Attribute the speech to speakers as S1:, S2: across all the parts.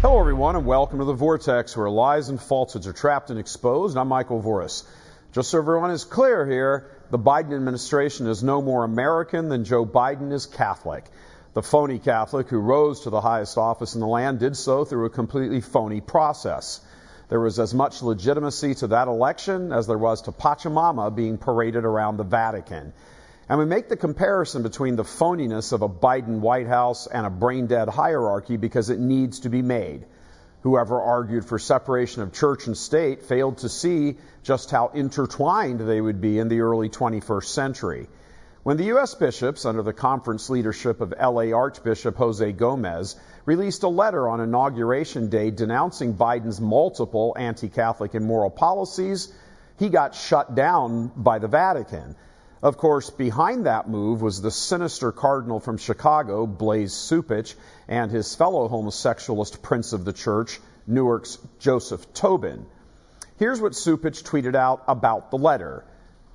S1: Hello, everyone, and welcome to the Vortex, where lies and falsehoods are trapped and exposed. I'm Michael Voris. Just so everyone is clear here, the Biden administration is no more American than Joe Biden is Catholic. The phony Catholic who rose to the highest office in the land did so through a completely phony process. There was as much legitimacy to that election as there was to Pachamama being paraded around the Vatican. And we make the comparison between the phoniness of a Biden White House and a brain dead hierarchy because it needs to be made. Whoever argued for separation of church and state failed to see just how intertwined they would be in the early 21st century. When the U.S. bishops, under the conference leadership of L.A. Archbishop Jose Gomez, released a letter on Inauguration Day denouncing Biden's multiple anti Catholic and moral policies, he got shut down by the Vatican. Of course, behind that move was the sinister cardinal from Chicago, Blase Cupich, and his fellow homosexualist prince of the church, Newark's Joseph Tobin. Here's what Cupich tweeted out about the letter.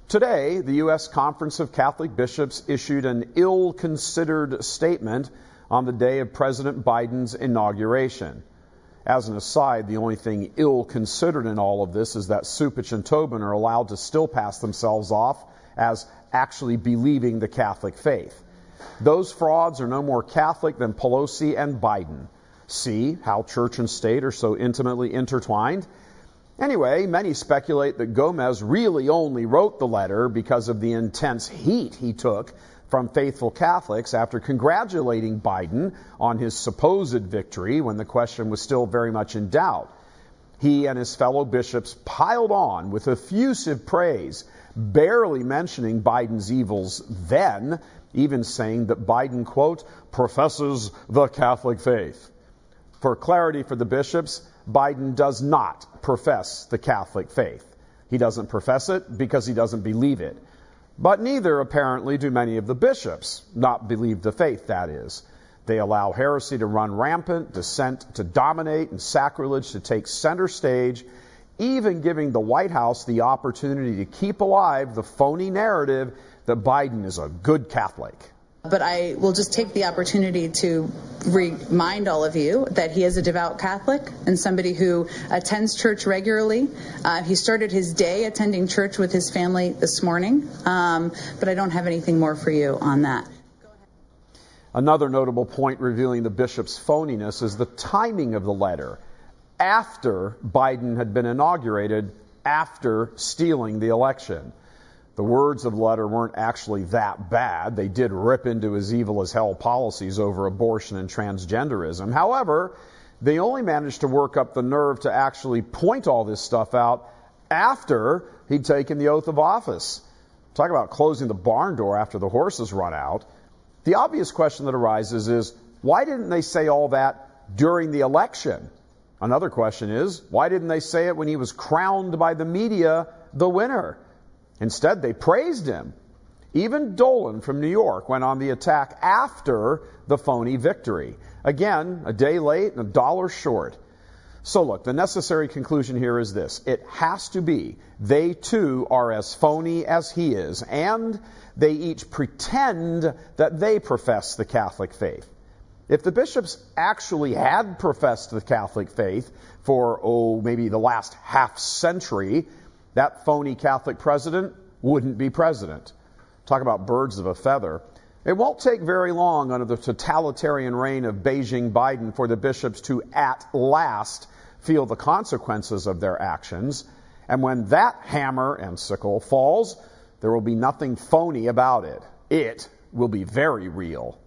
S1: Today, the U.S. Conference of Catholic Bishops issued an ill considered statement on the day of President Biden's inauguration. As an aside, the only thing ill considered in all of this is that Cupich and Tobin are allowed to still pass themselves off as actually believing the Catholic faith. Those frauds are no more Catholic than Pelosi and Biden. See how church and state are so intimately intertwined? Anyway, many speculate that Gomez really only wrote the letter because of the intense heat he took from faithful Catholics after congratulating Biden on his supposed victory when the question was still very much in doubt. He and his fellow bishops piled on with effusive praise barely mentioning Biden's evils then, even saying that Biden, quote, professes the Catholic faith. For clarity for the bishops, Biden does not profess the Catholic faith. He doesn't profess it because he doesn't believe it. But neither, apparently, do many of the bishops not believe the faith, that is. They allow heresy to run rampant, dissent to dominate, and sacrilege to take center stage even giving the White House the opportunity to keep alive the phony narrative that Biden is a good Catholic.
S2: But I will just take the opportunity to remind all of you that he is a devout Catholic and somebody who attends church regularly. Uh, he started his day attending church with his family this morning, um, but I don't have anything more for you on that.
S1: Another notable point revealing the bishop's phoniness is the timing of the letter after Biden had been inaugurated, after stealing the election. The words of the letter weren't actually that bad. They did rip into his evil as hell policies over abortion and transgenderism. However, they only managed to work up the nerve to actually point all this stuff out after he'd taken the oath of office. Talk about closing the barn door after the horses run out. The obvious question that arises is why didn't they say all that during the election? Another question is, why didn't they say it when he was crowned by the media the winner? Instead, they praised him. Even Dolan from New York went on the attack after the phony victory. Again, a day late and a dollar short. So look, the necessary conclusion here is this. It has to be they too are as phony as he is, and they each pretend that they profess the Catholic faith. If the bishops actually had professed the Catholic faith for, oh, maybe the last half century, that phony Catholic president wouldn't be president. Talk about birds of a feather. It won't take very long under the totalitarian reign of Beijing Biden for the bishops to at last feel the consequences of their actions. And when that hammer and sickle falls, there will be nothing phony about it. It will be very real.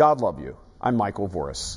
S1: God love you. I'm Michael Voris.